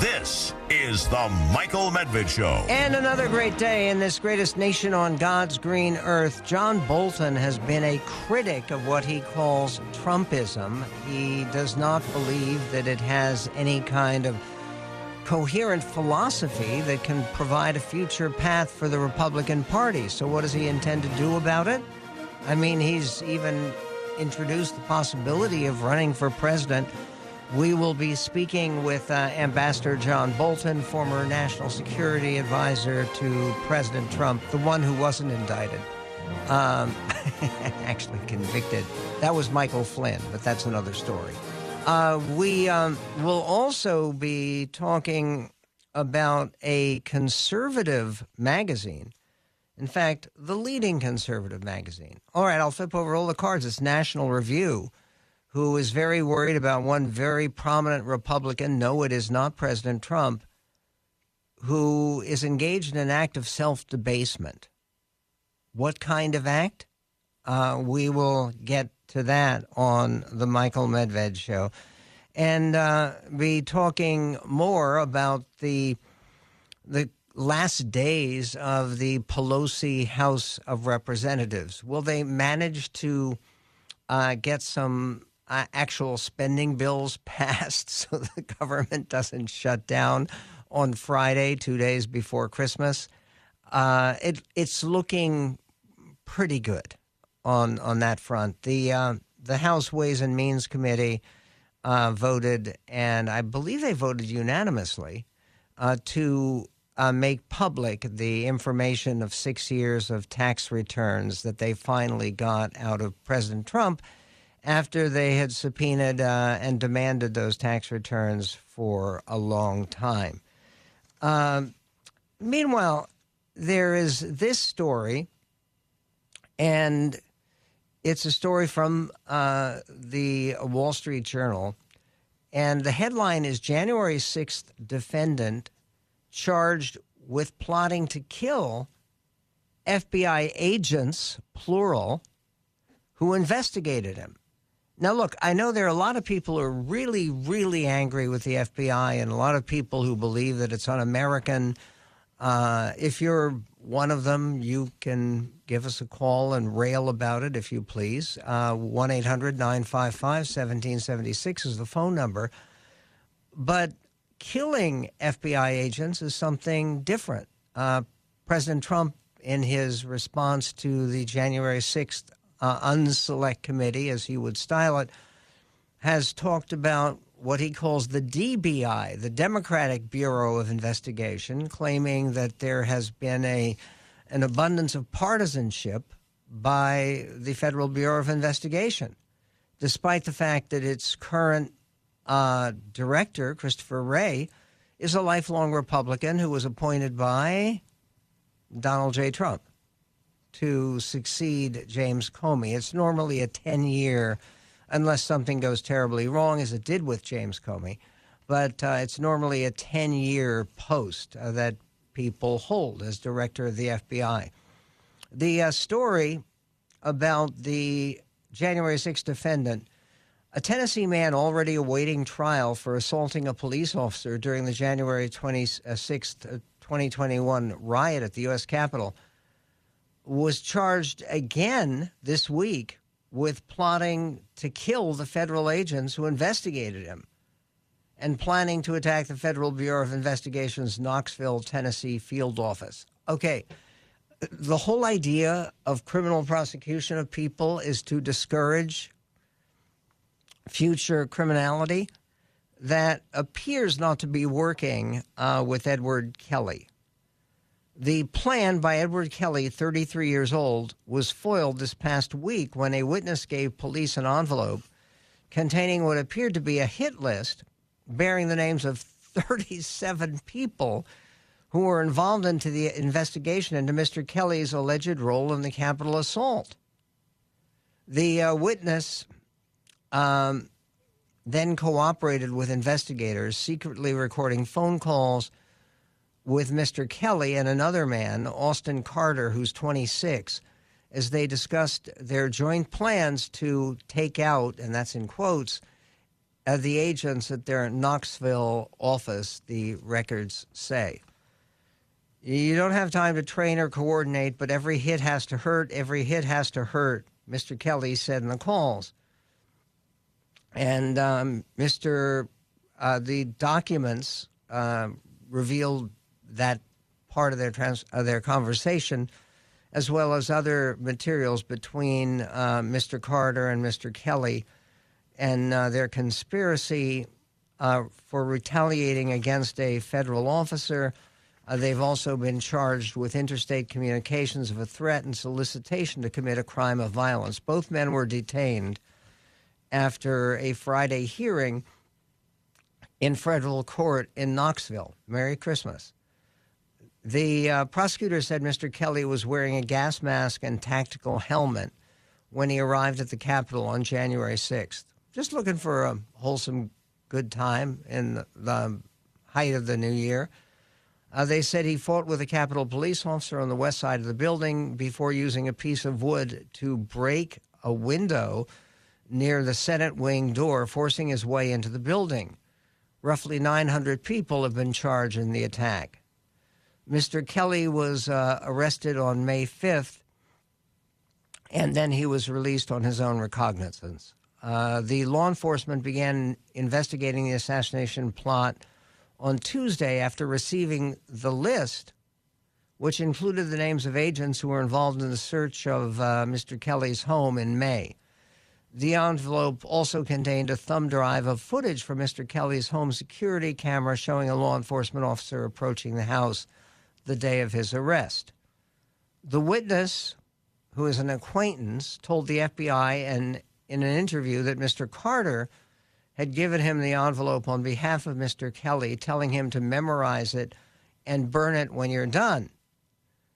This is the Michael Medved Show. And another great day in this greatest nation on God's green earth. John Bolton has been a critic of what he calls Trumpism. He does not believe that it has any kind of coherent philosophy that can provide a future path for the Republican Party. So, what does he intend to do about it? I mean, he's even introduced the possibility of running for president we will be speaking with uh, Ambassador John Bolton, former national security advisor to President Trump, the one who wasn't indicted, um, actually convicted. That was Michael Flynn, but that's another story. Uh, we um, will also be talking about a conservative magazine. In fact, the leading conservative magazine. All right, I'll flip over all the cards. It's National Review who is very worried about one very prominent Republican, no, it is not President Trump, who is engaged in an act of self debasement. What kind of act? Uh, we will get to that on the Michael Medved show and uh, be talking more about the the last days of the Pelosi House of Representatives. Will they manage to uh, get some uh, actual spending bills passed so the government doesn't shut down on Friday, two days before Christmas. Uh, it, it's looking pretty good on on that front. The uh, the House Ways and Means Committee uh, voted, and I believe they voted unanimously uh, to uh, make public the information of six years of tax returns that they finally got out of President Trump after they had subpoenaed uh, and demanded those tax returns for a long time. Um, meanwhile, there is this story, and it's a story from uh, the Wall Street Journal. And the headline is January 6th defendant charged with plotting to kill FBI agents, plural, who investigated him. Now, look, I know there are a lot of people who are really, really angry with the FBI, and a lot of people who believe that it's un American. Uh, if you're one of them, you can give us a call and rail about it if you please. Uh, 1 800 955 1776 is the phone number. But killing FBI agents is something different. Uh, President Trump, in his response to the January 6th uh, unselect committee, as he would style it, has talked about what he calls the DBI, the Democratic Bureau of Investigation, claiming that there has been a an abundance of partisanship by the Federal Bureau of Investigation, despite the fact that its current uh, director, Christopher Wray, is a lifelong Republican who was appointed by Donald J. Trump to succeed James Comey. It's normally a 10 year, unless something goes terribly wrong, as it did with James Comey, but uh, it's normally a 10 year post uh, that people hold as director of the FBI. The uh, story about the January 6th defendant, a Tennessee man already awaiting trial for assaulting a police officer during the January 26th, uh, 2021 riot at the U.S. Capitol was charged again this week with plotting to kill the federal agents who investigated him and planning to attack the Federal Bureau of Investigation's Knoxville, Tennessee field office. Okay, the whole idea of criminal prosecution of people is to discourage future criminality. That appears not to be working uh, with Edward Kelly. The plan by Edward Kelly, 33 years old, was foiled this past week when a witness gave police an envelope containing what appeared to be a hit list bearing the names of 37 people who were involved into the investigation into Mr. Kelly's alleged role in the Capitol assault. The uh, witness um, then cooperated with investigators, secretly recording phone calls with Mr. Kelly and another man, Austin Carter, who's 26, as they discussed their joint plans to take out, and that's in quotes, uh, the agents at their Knoxville office, the records say. You don't have time to train or coordinate, but every hit has to hurt. Every hit has to hurt, Mr. Kelly said in the calls. And um, Mr. Uh, the documents uh, revealed that part of their trans- uh, their conversation, as well as other materials between uh, Mr. Carter and Mr. Kelly, and uh, their conspiracy uh, for retaliating against a federal officer. they've also been charged with interstate communications of a threat and solicitation to commit a crime of violence. Both men were detained after a Friday hearing in federal court in Knoxville. Merry Christmas. The uh, prosecutor said Mr. Kelly was wearing a gas mask and tactical helmet when he arrived at the Capitol on January 6th. Just looking for a wholesome, good time in the, the height of the new year. Uh, they said he fought with a Capitol police officer on the west side of the building before using a piece of wood to break a window near the Senate wing door, forcing his way into the building. Roughly 900 people have been charged in the attack. Mr. Kelly was uh, arrested on May 5th, and then he was released on his own recognizance. Uh, the law enforcement began investigating the assassination plot on Tuesday after receiving the list, which included the names of agents who were involved in the search of uh, Mr. Kelly's home in May. The envelope also contained a thumb drive of footage from Mr. Kelly's home security camera showing a law enforcement officer approaching the house the day of his arrest. The witness, who is an acquaintance, told the FBI and in an interview that Mr. Carter had given him the envelope on behalf of Mr. Kelly, telling him to memorize it and burn it when you're done.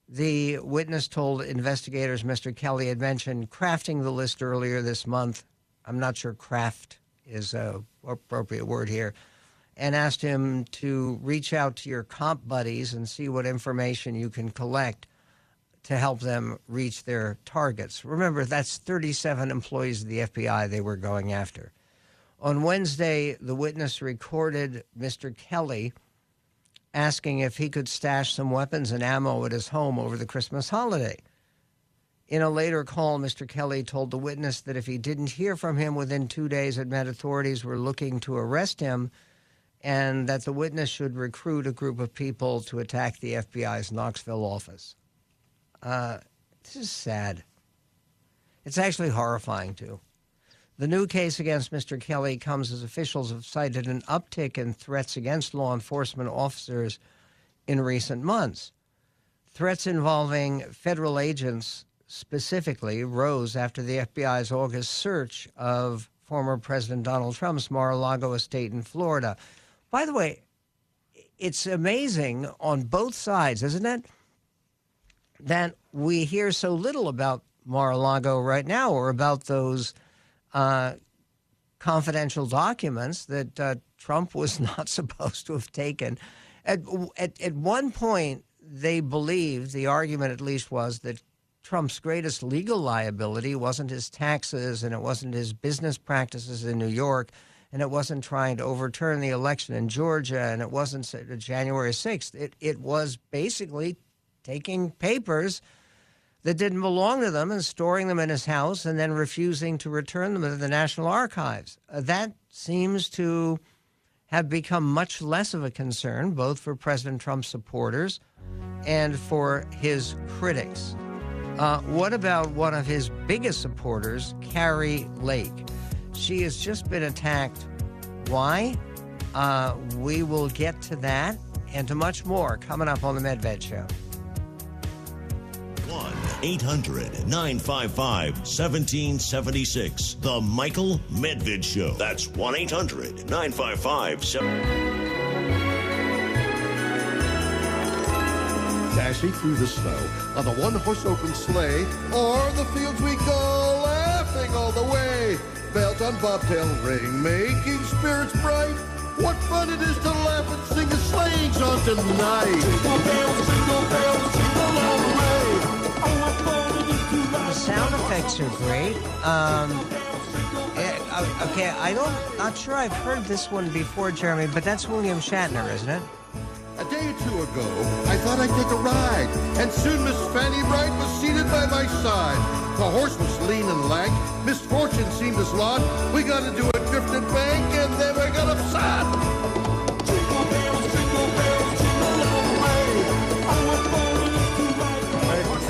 The witness told investigators Mr. Kelly had mentioned crafting the list earlier this month. I'm not sure craft is a appropriate word here. And asked him to reach out to your comp buddies and see what information you can collect to help them reach their targets. Remember, that's 37 employees of the FBI they were going after. On Wednesday, the witness recorded Mr. Kelly asking if he could stash some weapons and ammo at his home over the Christmas holiday. In a later call, Mr. Kelly told the witness that if he didn't hear from him within two days, it meant authorities were looking to arrest him and that the witness should recruit a group of people to attack the FBI's Knoxville office. Uh, this is sad. It's actually horrifying, too. The new case against Mr. Kelly comes as officials have cited an uptick in threats against law enforcement officers in recent months. Threats involving federal agents specifically rose after the FBI's August search of former President Donald Trump's Mar a Lago estate in Florida. By the way, it's amazing on both sides, isn't it? That we hear so little about Mar a Lago right now or about those uh, confidential documents that uh, Trump was not supposed to have taken. At, at, at one point, they believed, the argument at least was, that Trump's greatest legal liability wasn't his taxes and it wasn't his business practices in New York and it wasn't trying to overturn the election in Georgia and it wasn't January 6th. It, it was basically taking papers that didn't belong to them and storing them in his house and then refusing to return them to the National Archives. Uh, that seems to have become much less of a concern, both for President Trump's supporters and for his critics. Uh, what about one of his biggest supporters, Kari Lake? She has just been attacked. Why? Uh, we will get to that and to much more coming up on the Medved Show. 1 800 955 1776. The Michael Medved Show. That's 1 800 955 Dashing through the snow on the one horse open sleigh, or the fields we go laughing all the way. Bells on bobtail ring, making spirits bright. What fun it is to laugh and sing a sleighing song tonight. Jingle bells, jingle bells, jingle all the way. The sound effects are great. Um, eh, okay, I don't, not sure I've heard this one before, Jeremy, but that's William Shatner, isn't it? A day or two ago, I thought I'd take a ride, and soon Miss Fanny Bright was seated by my side. The horse was lean and lank, misfortune seemed his lot. We got into a drifted bank, and then we got upset. Jingle bells, jingle bells, jingle all the way.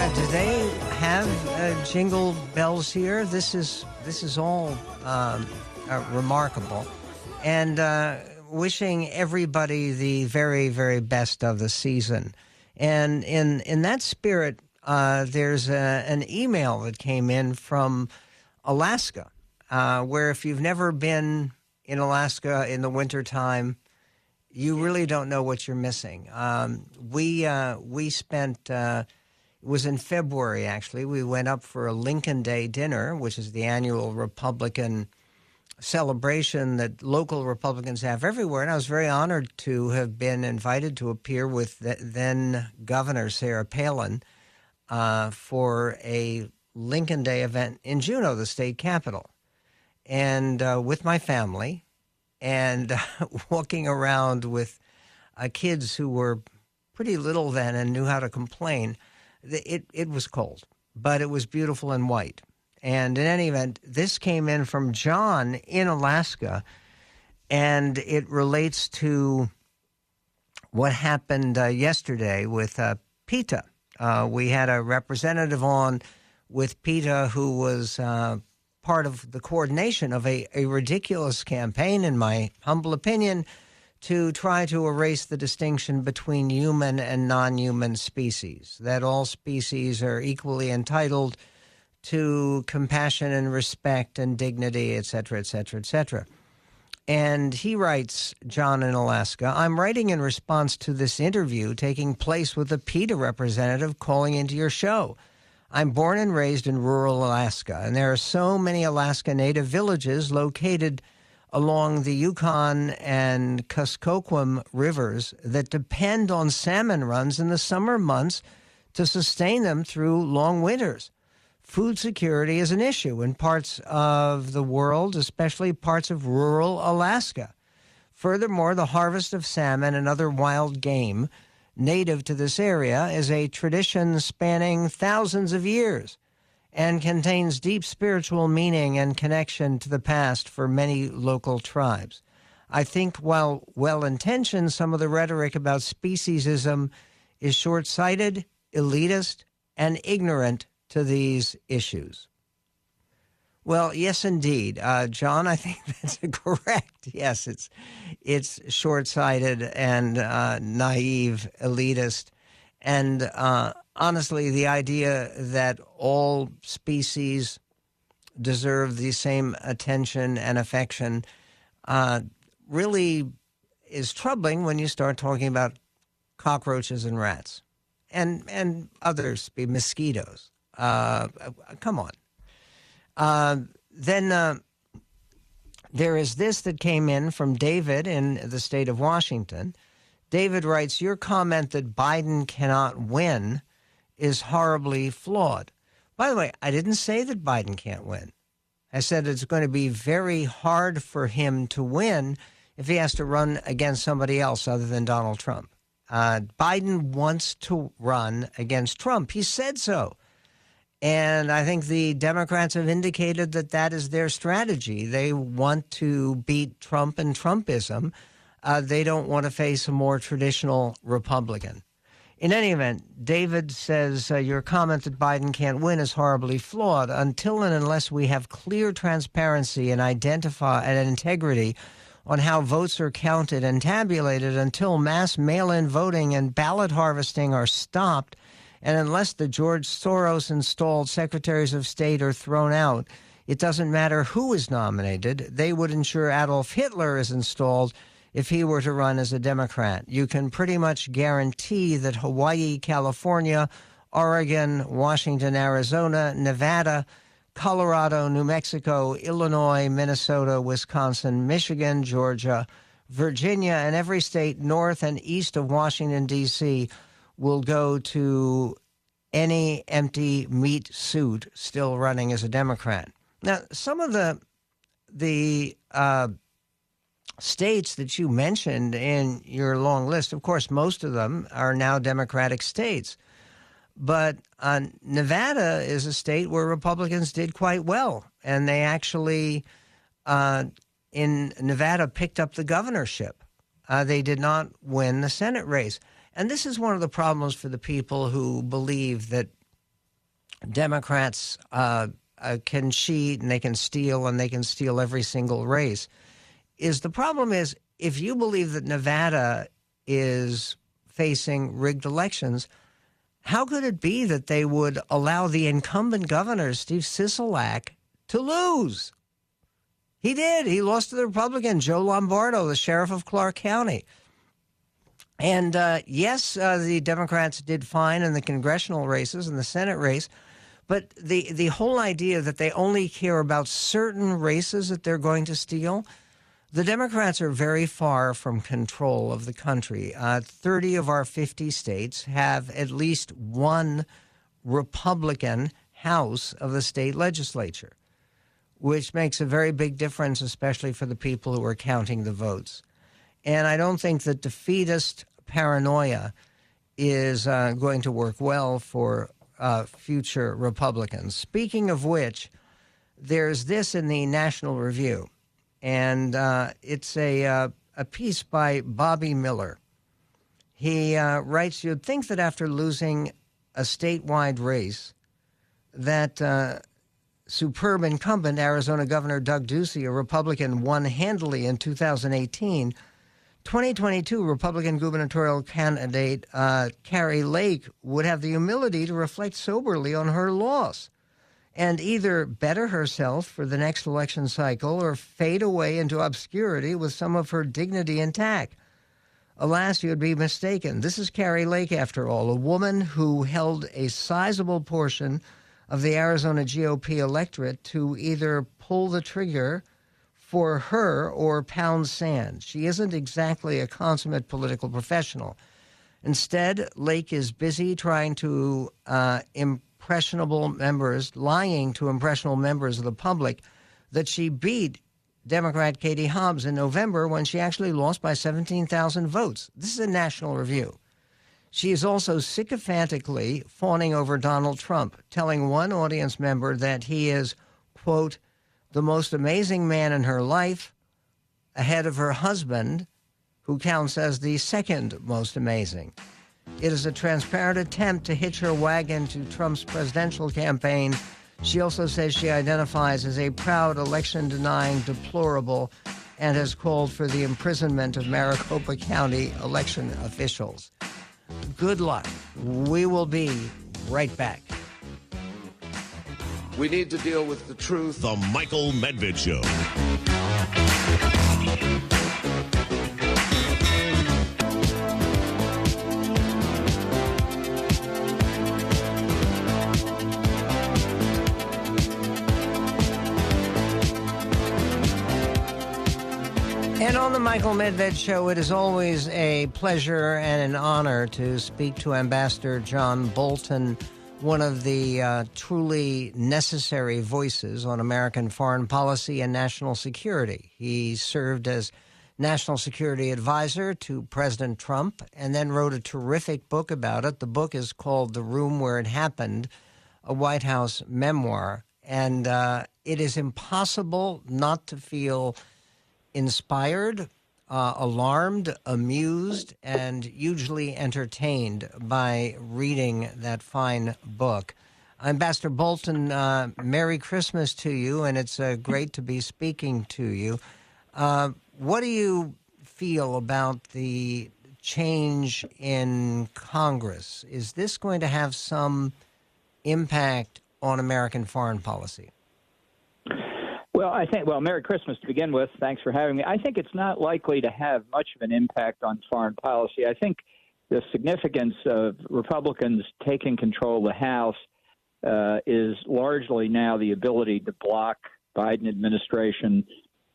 Uh, do they have uh, jingle bells here? This is this is all um, uh, remarkable, and uh, wishing everybody the very very best of the season. And in in that spirit, uh, there's a, an email that came in from Alaska, uh, where if you've never been in Alaska in the wintertime, you really don't know what you're missing. Um, we uh, we spent uh, it was in February actually. We went up for a Lincoln Day dinner, which is the annual Republican celebration that local Republicans have everywhere. And I was very honored to have been invited to appear with the, then Governor Sarah Palin uh, for a Lincoln Day event in Juneau, the state capital, and uh, with my family, and uh, walking around with uh, kids who were pretty little then and knew how to complain. It it was cold, but it was beautiful and white. And in any event, this came in from John in Alaska, and it relates to what happened uh, yesterday with PETA. Uh, we had a representative on with PETA who was uh, part of the coordination of a, a ridiculous campaign, in my humble opinion, to try to erase the distinction between human and non human species, that all species are equally entitled to compassion and respect and dignity, et cetera, et cetera, et cetera. And he writes, John in Alaska, I'm writing in response to this interview taking place with a PETA representative calling into your show. I'm born and raised in rural Alaska, and there are so many Alaska Native villages located along the Yukon and Kuskokwim rivers that depend on salmon runs in the summer months to sustain them through long winters food security is an issue in parts of the world, especially parts of rural Alaska. Furthermore, the harvest of salmon and other wild game native to this area is a tradition spanning thousands of years and contains deep spiritual meaning and connection to the past for many local tribes. I think while well intentioned, some of the rhetoric about speciesism is short sighted, elitist, and ignorant to these issues? Well, yes, indeed, uh, John. I think that's correct. Yes, it's it's short-sighted and uh, naive, elitist, and uh, honestly, the idea that all species deserve the same attention and affection uh, really is troubling when you start talking about cockroaches and rats, and and others, be mosquitoes. Uh, come on. Uh, then uh, there is this that came in from David in the state of Washington. David writes Your comment that Biden cannot win is horribly flawed. By the way, I didn't say that Biden can't win. I said it's going to be very hard for him to win if he has to run against somebody else other than Donald Trump. Uh, Biden wants to run against Trump. He said so. And I think the Democrats have indicated that that is their strategy. They want to beat Trump and Trumpism. Uh, they don't want to face a more traditional Republican. In any event, David says uh, your comment that Biden can't win is horribly flawed. Until and unless we have clear transparency and identify and integrity on how votes are counted and tabulated, until mass mail-in voting and ballot harvesting are stopped, and unless the George Soros installed secretaries of state are thrown out, it doesn't matter who is nominated. They would ensure Adolf Hitler is installed if he were to run as a Democrat. You can pretty much guarantee that Hawaii, California, Oregon, Washington, Arizona, Nevada, Colorado, New Mexico, Illinois, Minnesota, Wisconsin, Michigan, Georgia, Virginia, and every state north and east of Washington, D.C will go to any empty meat suit still running as a Democrat. Now, some of the the uh, states that you mentioned in your long list, of course, most of them are now Democratic states. But uh, Nevada is a state where Republicans did quite well, and they actually, uh, in Nevada, picked up the governorship. Uh, they did not win the Senate race. And this is one of the problems for the people who believe that Democrats uh, uh, can cheat and they can steal and they can steal every single race. Is the problem is if you believe that Nevada is facing rigged elections, how could it be that they would allow the incumbent governor, Steve Sisolak, to lose? He did. He lost to the Republican, Joe Lombardo, the sheriff of Clark County. And uh, yes, uh, the Democrats did fine in the congressional races and the Senate race, but the the whole idea that they only care about certain races that they're going to steal, the Democrats are very far from control of the country. Uh, Thirty of our fifty states have at least one Republican House of the state legislature, which makes a very big difference, especially for the people who are counting the votes. And I don't think that defeatist paranoia is uh, going to work well for uh, future Republicans. Speaking of which, there's this in the National Review, and uh, it's a, uh, a piece by Bobby Miller. He uh, writes You'd think that after losing a statewide race, that uh, superb incumbent Arizona Governor Doug Ducey, a Republican, won handily in 2018 2022 Republican gubernatorial candidate uh, Kari Lake would have the humility to reflect soberly on her loss and either better herself for the next election cycle or fade away into obscurity with some of her dignity intact. Alas, you would be mistaken. This is Kari Lake, after all, a woman who held a sizable portion of the Arizona GOP electorate to either pull the trigger for her or pound sand. She isn't exactly a consummate political professional. Instead, Lake is busy trying to uh, impressionable members, lying to impressionable members of the public that she beat Democrat Katie Hobbs in November when she actually lost by 17,000 votes. This is a national review. She is also sycophantically fawning over Donald Trump, telling one audience member that he is, quote, the most amazing man in her life, ahead of her husband, who counts as the second most amazing. It is a transparent attempt to hitch her wagon to Trump's presidential campaign. She also says she identifies as a proud election denying deplorable and has called for the imprisonment of Maricopa County election officials. Good luck. We will be right back. We need to deal with the truth. The Michael Medved Show. And on the Michael Medved Show, it is always a pleasure and an honor to speak to Ambassador John Bolton one of the uh, truly necessary voices on American foreign policy and national security. He served as national security advisor to President Trump and then wrote a terrific book about it. The book is called The Room Where It Happened, a White House memoir. And uh, it is impossible not to feel inspired uh, alarmed, amused, and hugely entertained by reading that fine book. Ambassador Bolton, uh, Merry Christmas to you, and it's uh, great to be speaking to you. Uh, what do you feel about the change in Congress? Is this going to have some impact on American foreign policy? Well, I think, well, Merry Christmas to begin with. Thanks for having me. I think it's not likely to have much of an impact on foreign policy. I think the significance of Republicans taking control of the House uh, is largely now the ability to block Biden administration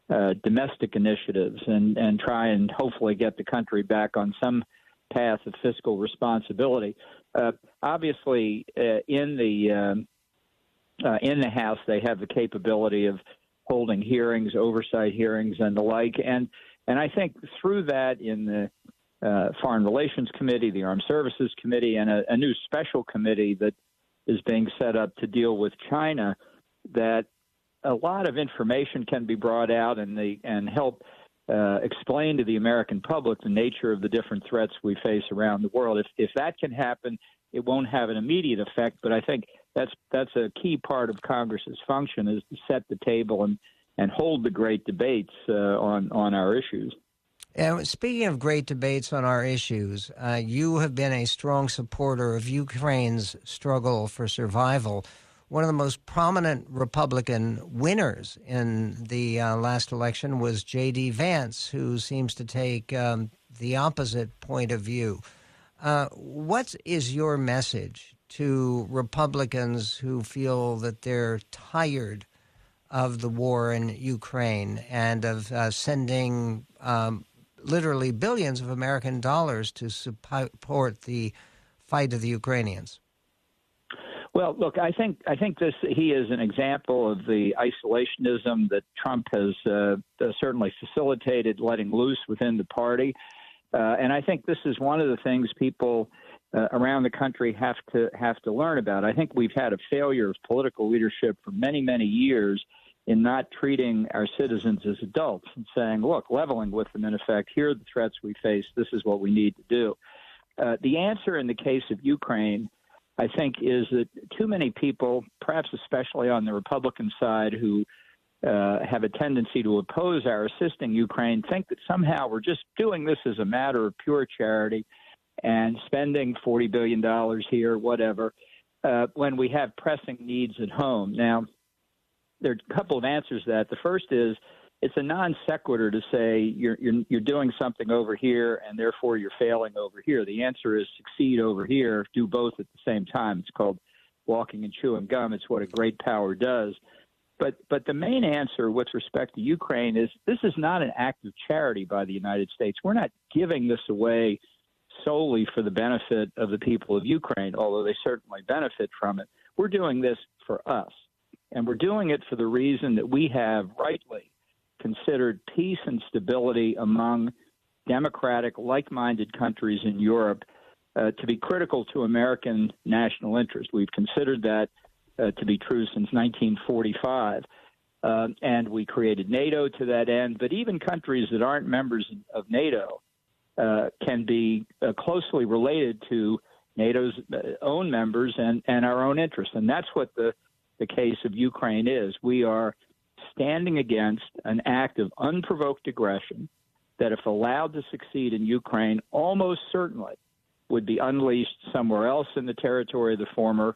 uh, domestic initiatives and, and try and hopefully get the country back on some path of fiscal responsibility. Uh, obviously, uh, in the um, uh, in the House, they have the capability of holding hearings, oversight hearings, and the like. And and I think through that, in the uh, Foreign Relations Committee, the Armed Services Committee, and a, a new special committee that is being set up to deal with China, that a lot of information can be brought out and the and help uh, explain to the American public the nature of the different threats we face around the world. If if that can happen, it won't have an immediate effect, but I think that's that's a key part of Congress's function is to set the table and and hold the great debates uh, on on our issues. And speaking of great debates on our issues, uh, you have been a strong supporter of Ukraine's struggle for survival. One of the most prominent Republican winners in the uh, last election was J.D. Vance, who seems to take um, the opposite point of view. Uh, what is your message to Republicans who feel that they're tired of the war in Ukraine and of uh, sending um, literally billions of American dollars to support the fight of the Ukrainians? Well, look, I think I think this he is an example of the isolationism that Trump has uh, certainly facilitated, letting loose within the party. Uh, and I think this is one of the things people uh, around the country have to have to learn about. I think we've had a failure of political leadership for many many years in not treating our citizens as adults and saying, look, leveling with them in effect. Here are the threats we face. This is what we need to do. Uh, the answer in the case of Ukraine, I think, is that too many people, perhaps especially on the Republican side, who uh, have a tendency to oppose our assisting Ukraine think that somehow we're just doing this as a matter of pure charity and spending $40 billion here, whatever, uh, when we have pressing needs at home. Now, there are a couple of answers to that. The first is it's a non sequitur to say you're, you're, you're doing something over here and therefore you're failing over here. The answer is succeed over here, do both at the same time. It's called walking and chewing gum. It's what a great power does. But but the main answer with respect to Ukraine is this is not an act of charity by the United States. We're not giving this away solely for the benefit of the people of Ukraine, although they certainly benefit from it. We're doing this for us. And we're doing it for the reason that we have rightly considered peace and stability among democratic, like minded countries in Europe uh, to be critical to American national interest. We've considered that uh, to be true since 1945. Uh, and we created NATO to that end. But even countries that aren't members of NATO uh, can be uh, closely related to NATO's uh, own members and, and our own interests. And that's what the, the case of Ukraine is. We are standing against an act of unprovoked aggression that, if allowed to succeed in Ukraine, almost certainly would be unleashed somewhere else in the territory of the former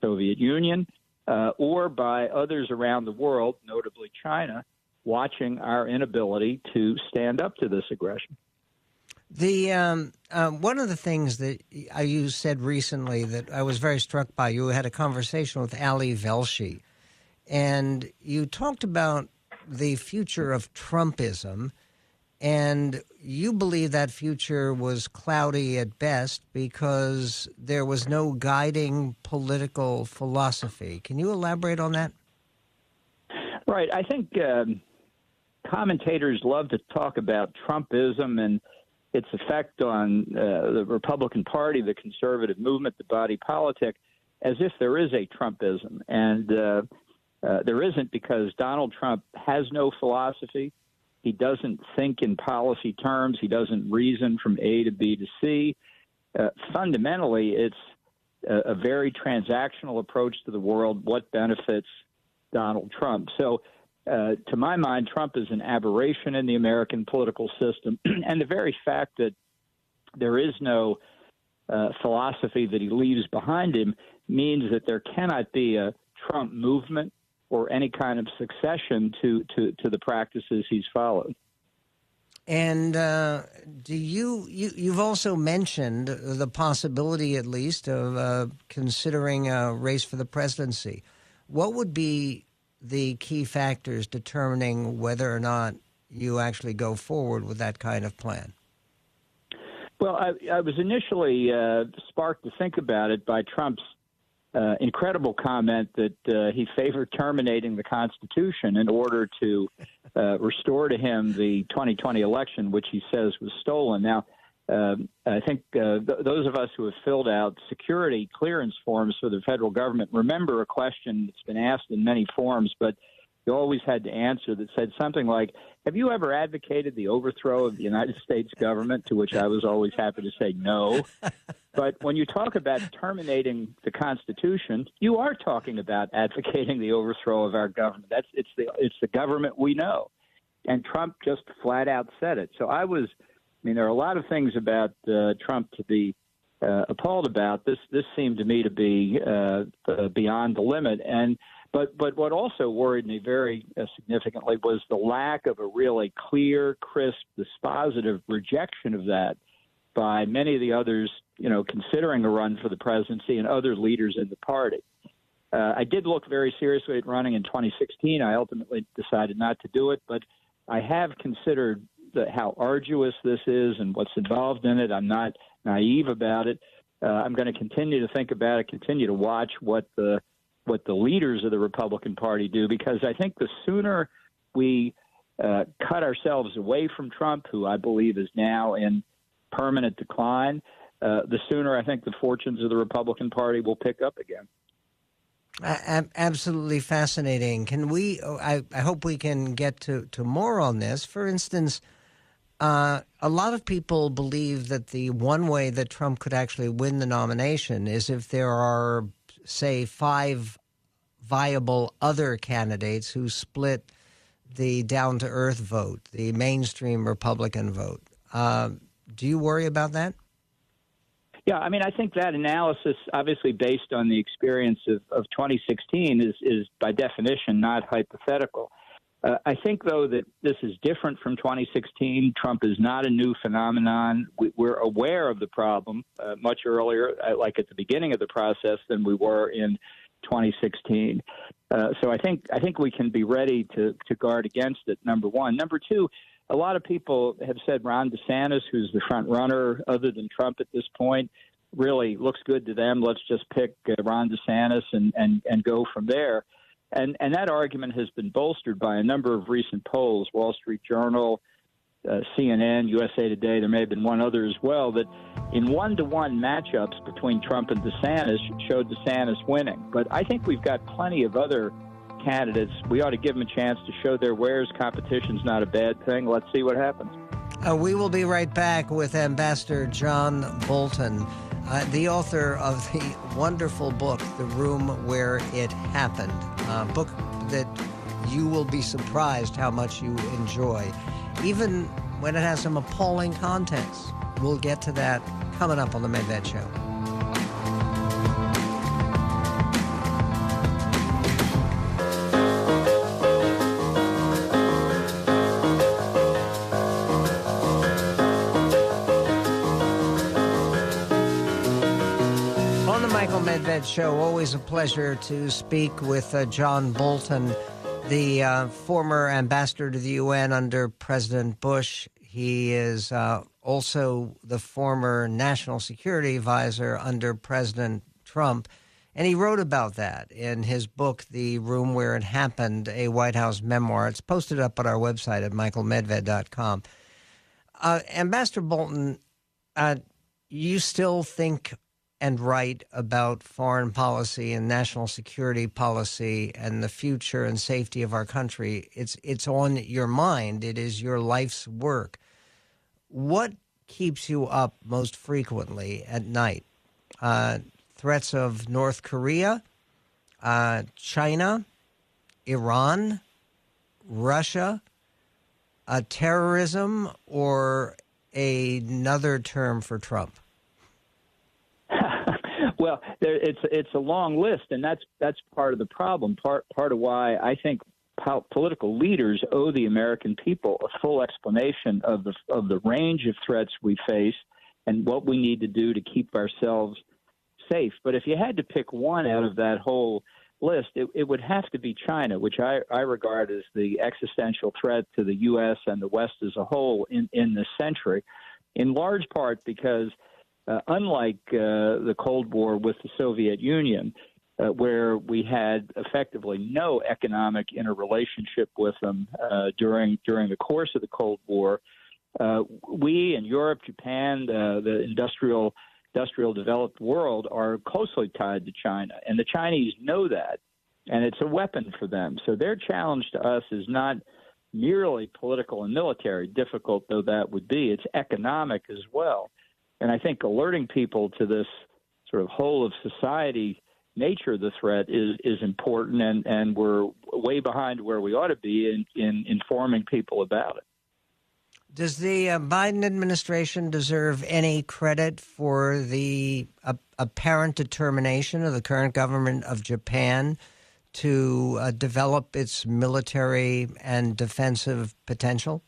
Soviet Union uh, or by others around the world, notably China, watching our inability to stand up to this aggression. The um, uh, one of the things that you said recently that I was very struck by, you had a conversation with Ali Velshi, and you talked about the future of Trumpism and you believe that future was cloudy at best because there was no guiding political philosophy. Can you elaborate on that? Right. I think um, commentators love to talk about Trumpism and its effect on uh, the Republican Party, the conservative movement, the body politic, as if there is a Trumpism. And uh, uh, there isn't because Donald Trump has no philosophy. He doesn't think in policy terms. He doesn't reason from A to B to C. Uh, fundamentally, it's a, a, very transactional approach to the world. What benefits Donald Trump? So, uh, to my mind, Trump is an aberration in the American political system, and the very fact that there is no uh, philosophy that he leaves behind him means that there cannot be a Trump movement or any kind of succession to, to, to the practices he's followed. And uh, do you, you you've also mentioned the possibility, at least, of uh, considering a race for the presidency. What would be the key factors determining whether or not you actually go forward with that kind of plan? Well, I, I was initially uh, sparked to think about it by Trump's uh, incredible comment that uh, he favored terminating the Constitution in order to uh, restore to him the 2020 election, which he says was stolen. Now, uh, I think uh, th- those of us who have filled out security clearance forms for the federal government remember a question that's been asked in many forms, but you always had to answer that said something like, Have you ever advocated the overthrow of the United States government? To which I was always happy to say no. but when you talk about terminating the Constitution, you are talking about advocating the overthrow of our government. That's it's the it's the government we know. And Trump just flat out said it. So I was mean, there are a lot of things about uh, Trump to be uh, appalled about. This this seemed to me to be uh, beyond the limit, and but but what also worried me very uh, significantly was the lack of a really clear, crisp, dispositive rejection of that by many of the others, you know, considering a run for the presidency and other leaders in the party. Uh, I did look very seriously at running in 2016. I ultimately decided not to do it, but I have considered the, how arduous this is and what's involved in it. I'm not naive about it. Uh, I'm going to continue to think about it, continue to watch what the what the leaders of the Republican Party do, because I think the sooner we uh, cut ourselves away from Trump, who I believe is now in permanent decline, uh, the sooner I think the fortunes of the Republican Party will pick up again. absolutely fascinating. Can we? I, I hope we can get to, to more on this. For instance, uh, a lot of people believe that the one way that Trump could actually win the nomination is if there are, say, five viable other candidates who split the down to earth vote, the mainstream Republican vote. Uh, do you worry about that? Yeah, I mean, I think that analysis, obviously based on the experience of, of 2016, is, is by definition not hypothetical. Uh, I think, though, that this is different from 2016. Trump is not a new phenomenon. We, are aware of the problem uh, much earlier, uh, like at the beginning of the process, than we were in 2016. Uh, so I think I think we can be ready to to guard against it. Number one. Number two. A lot of people have said Ron DeSantis, who's the front runner, other than Trump at this point, really looks good to them. Let's just pick uh, Ron DeSantis and and and go from there. And, and that argument has been bolstered by a number of recent polls, Wall Street Journal, uh, CNN, USA Today, there may have been one other as well, that in one to one matchups between Trump and DeSantis showed DeSantis winning. But I think we've got plenty of other candidates. We ought to give them a chance to show their wares. Competition's not a bad thing. Let's see what happens. Uh, we will be right back with Ambassador John Bolton uh, the author of the wonderful book, The Room Where It Happened, a book that you will be surprised how much you enjoy, even when it has some appalling contents. We'll get to that coming up on the Medved Show. Show. Always a pleasure to speak with uh, John Bolton, the uh, former ambassador to the UN under President Bush. He is uh, also the former national security advisor under President Trump. And he wrote about that in his book, The Room Where It Happened, a White House memoir. It's posted up on our website at michaelmedved.com. Uh, ambassador Bolton, uh, you still think and write about foreign policy and national security policy and the future and safety of our country. It's it's on your mind. It is your life's work. What keeps you up most frequently at night? Uh, threats of North Korea, uh, China, Iran, Russia, uh, terrorism, or another term for Trump? Well, there, it's it's a long list, and that's that's part of the problem. Part part of why I think po- political leaders owe the American people a full explanation of the of the range of threats we face and what we need to do to keep ourselves safe. But if you had to pick one out of that whole list, it, it would have to be China, which I, I regard as the existential threat to the U.S. and the West as a whole in, in this century, in large part because – uh, unlike uh, the Cold War with the Soviet Union, uh, where we had effectively no economic interrelationship with them uh, during during the course of the Cold War. Uh, we in Europe, Japan, uh, the industrial industrial developed world are closely tied to China, and the Chinese know that, and it's a weapon for them. So their challenge to us is not merely political and military, difficult though that would be. It's economic as well, and I think alerting people to this sort of whole of society nature of the threat is is important, and and we're way behind where we ought to be in in informing people about it. Does the uh, Biden administration deserve any credit for the uh, apparent determination of the current government of Japan to uh, develop its military and defensive potential?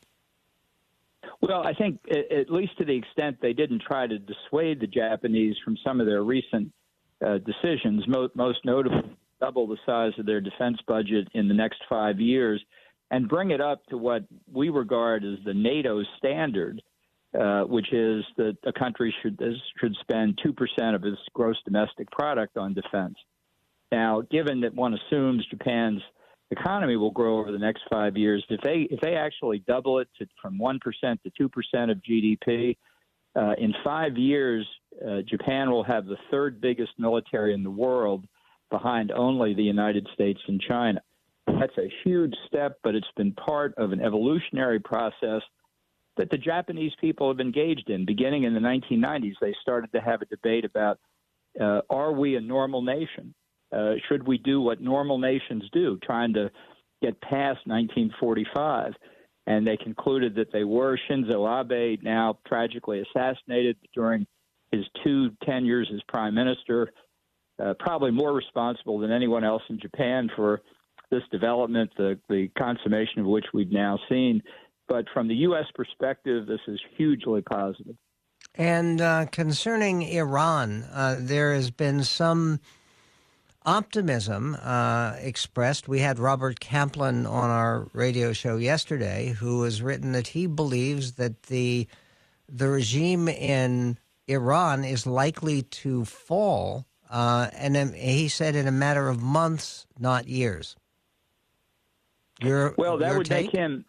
Well, I think at least to the extent they didn't try to dissuade the Japanese from some of their recent uh, decisions, most, most notably double the size of their defense budget in the next five years and bring it up to what we regard as the NATO standard, uh, which is that a country should should spend two percent of its gross domestic product on defense. Now, given that one assumes Japan's economy will grow over the next five years, if they if they actually double it to, from one percent to two percent of GDP, uh, in five years, uh, Japan will have the third biggest military in the world, behind only the United States and China. That's a huge step, but it's been part of an evolutionary process that the Japanese people have engaged in. Beginning in the 1990s, they started to have a debate about uh, are we a normal nation? Uh, should we do what normal nations do, trying to get past 1945? And they concluded that they were. Shinzo Abe, now tragically assassinated during his two tenures as prime minister, uh, probably more responsible than anyone else in Japan for this development, the, the consummation of which we've now seen. But from the U.S. perspective, this is hugely positive. And uh, concerning Iran, uh, there has been some optimism uh, expressed. We had Robert Kaplan on our radio show yesterday, who has written that he believes that the the regime in Iran is likely to fall, uh, and he said in a matter of months, not years. Your, well, that your would take? make him.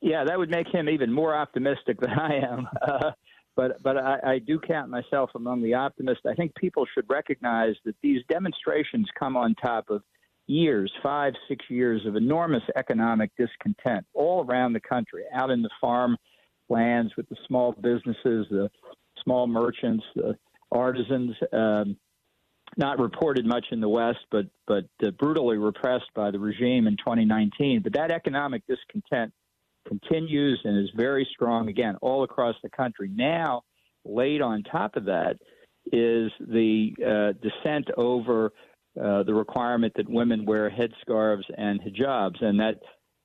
Yeah, that would make him even more optimistic than I am. Uh, but but I, I do count myself among the optimists. I think people should recognize that these demonstrations come on top of years, five, six years of enormous economic discontent all around the country, out in the farm lands with the small businesses, the small merchants, the artisans. Um, not reported much in the West, but but uh, brutally repressed by the regime in 2019. But that economic discontent continues and is very strong again all across the country. Now, laid on top of that is the uh, dissent over uh, the requirement that women wear headscarves and hijabs, and that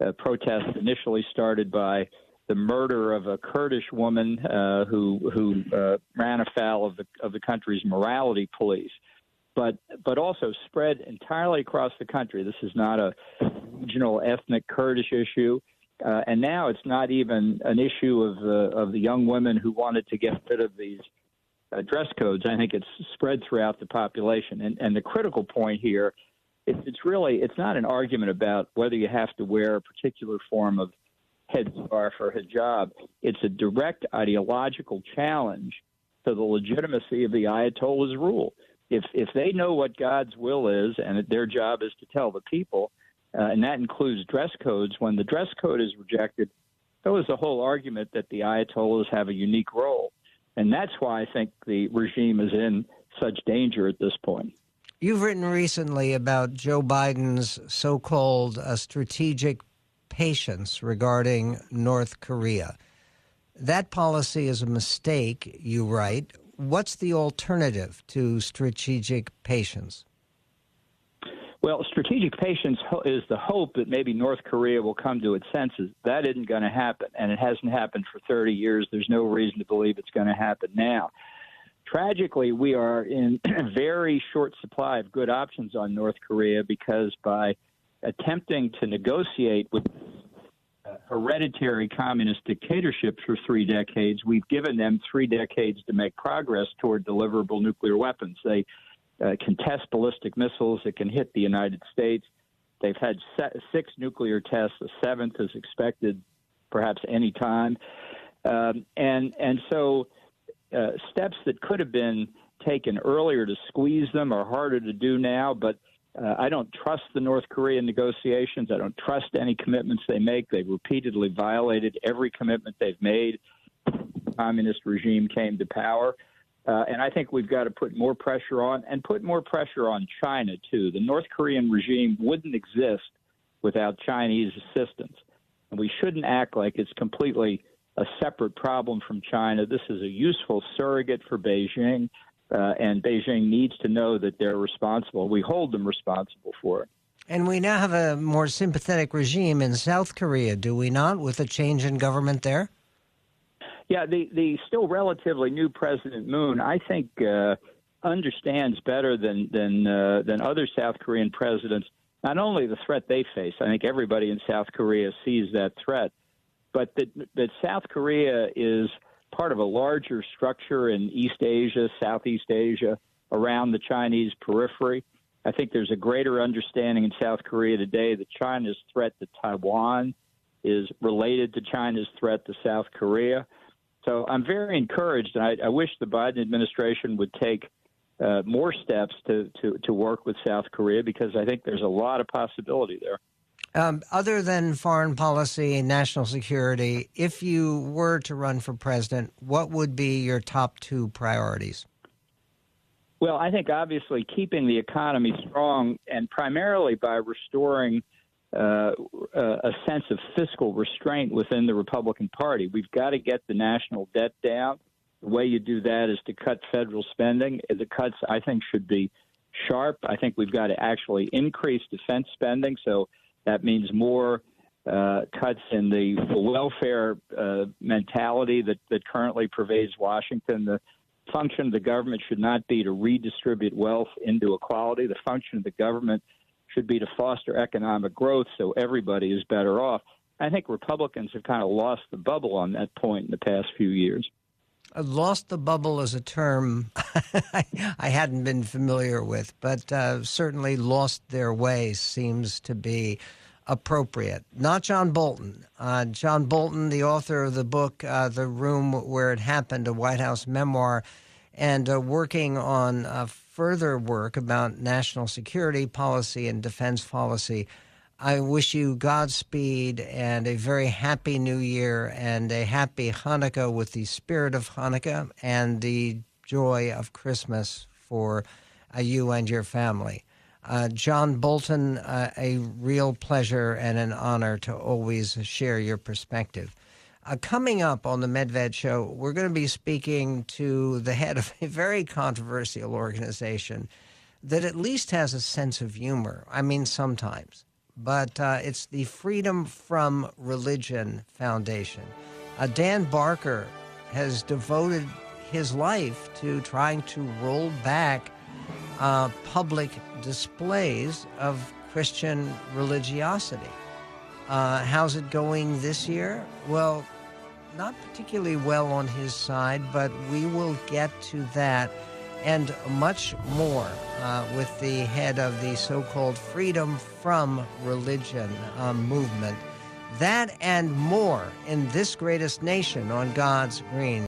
uh, protest initially started by the murder of a Kurdish woman uh, who who uh, ran afoul of the of the country's morality police but but also spread entirely across the country. This is not a regional ethnic Kurdish issue. Uh, and now it's not even an issue of the of the young women who wanted to get rid of these uh, dress codes. I think it's spread throughout the population. And and the critical point here, it, it's really it's not an argument about whether you have to wear a particular form of headscarf or hijab. It's a direct ideological challenge to the legitimacy of the Ayatollah's rule if if they know what God's will is, and their job is to tell the people, uh, and that includes dress codes. When the dress code is rejected, so was the whole argument that the Ayatollahs have a unique role, and that's why I think the regime is in such danger at this point. You've written recently about Joe Biden's so-called uh, strategic patience regarding North Korea. That policy is a mistake, you write what's the alternative to strategic patience? Well, strategic patience is the hope that maybe North Korea will come to its senses. That isn't going to happen, and it hasn't happened for 30 years. There's no reason to believe it's going to happen now. Tragically, we are in very short supply of good options on North Korea because by attempting to negotiate with hereditary communist dictatorship for three decades, we've given them three decades to make progress toward deliverable nuclear weapons. They uh, can test ballistic missiles that can hit the United States. They've had six nuclear tests. The seventh is expected perhaps any time. Um, and and so uh, steps that could have been taken earlier to squeeze them are harder to do now. But uh, I don't trust the North Korean negotiations. I don't trust any commitments they make. They've repeatedly violated every commitment they've made. The communist regime came to power. Uh, and I think we've got to put more pressure on and put more pressure on China, too. The North Korean regime wouldn't exist without Chinese assistance. And we shouldn't act like it's completely a separate problem from China. This is a useful surrogate for Beijing, uh, and Beijing needs to know that they're responsible. We hold them responsible for it. And we now have a more sympathetic regime in South Korea, do we not, with a change in government there? Yeah, the, the still relatively new President Moon, I think, uh, understands better than than uh, than other South Korean presidents not only the threat they face. I think everybody in South Korea sees that threat, but that, that South Korea is part of a larger structure in East Asia, Southeast Asia, around the Chinese periphery. I think there's a greater understanding in South Korea today that China's threat to Taiwan is related to China's threat to South Korea. So I'm very encouraged, and I, I wish the Biden administration would take uh, more steps to, to, to work with South Korea because I think there's a lot of possibility there. Um, other than foreign policy and national security, if you were to run for president, what would be your top two priorities? Well, I think obviously keeping the economy strong and primarily by restoring uh, a sense of fiscal restraint within the Republican Party. We've got to get the national debt down. The way you do that is to cut federal spending. The cuts, I think, should be sharp. I think we've got to actually increase defense spending. So that means more uh, cuts in the, the welfare uh, mentality that, that currently pervades Washington. The function of the government should not be to redistribute wealth into equality. The function of the government should be to foster economic growth so everybody is better off. I think Republicans have kind of lost the bubble on that point in the past few years. Uh, lost the bubble is a term I hadn't been familiar with, but uh, certainly lost their way seems to be appropriate. Not John Bolton. Uh, John Bolton, the author of the book uh, The Room Where It Happened, a White House memoir, and uh, working on uh, further work about national security policy and defense policy I wish you Godspeed and a very happy new year and a happy Hanukkah with the spirit of Hanukkah and the joy of Christmas for uh, you and your family. Uh, John Bolton, uh, a real pleasure and an honor to always share your perspective. Uh, coming up on the Medved Show, we're going to be speaking to the head of a very controversial organization that at least has a sense of humor. I mean, sometimes but uh, it's the Freedom from Religion Foundation. Uh, Dan Barker has devoted his life to trying to roll back uh, public displays of Christian religiosity. Uh, how's it going this year? Well, not particularly well on his side, but we will get to that and much more uh, with the head of the so called Freedom from Religion uh, movement. That and more in this greatest nation on God's green.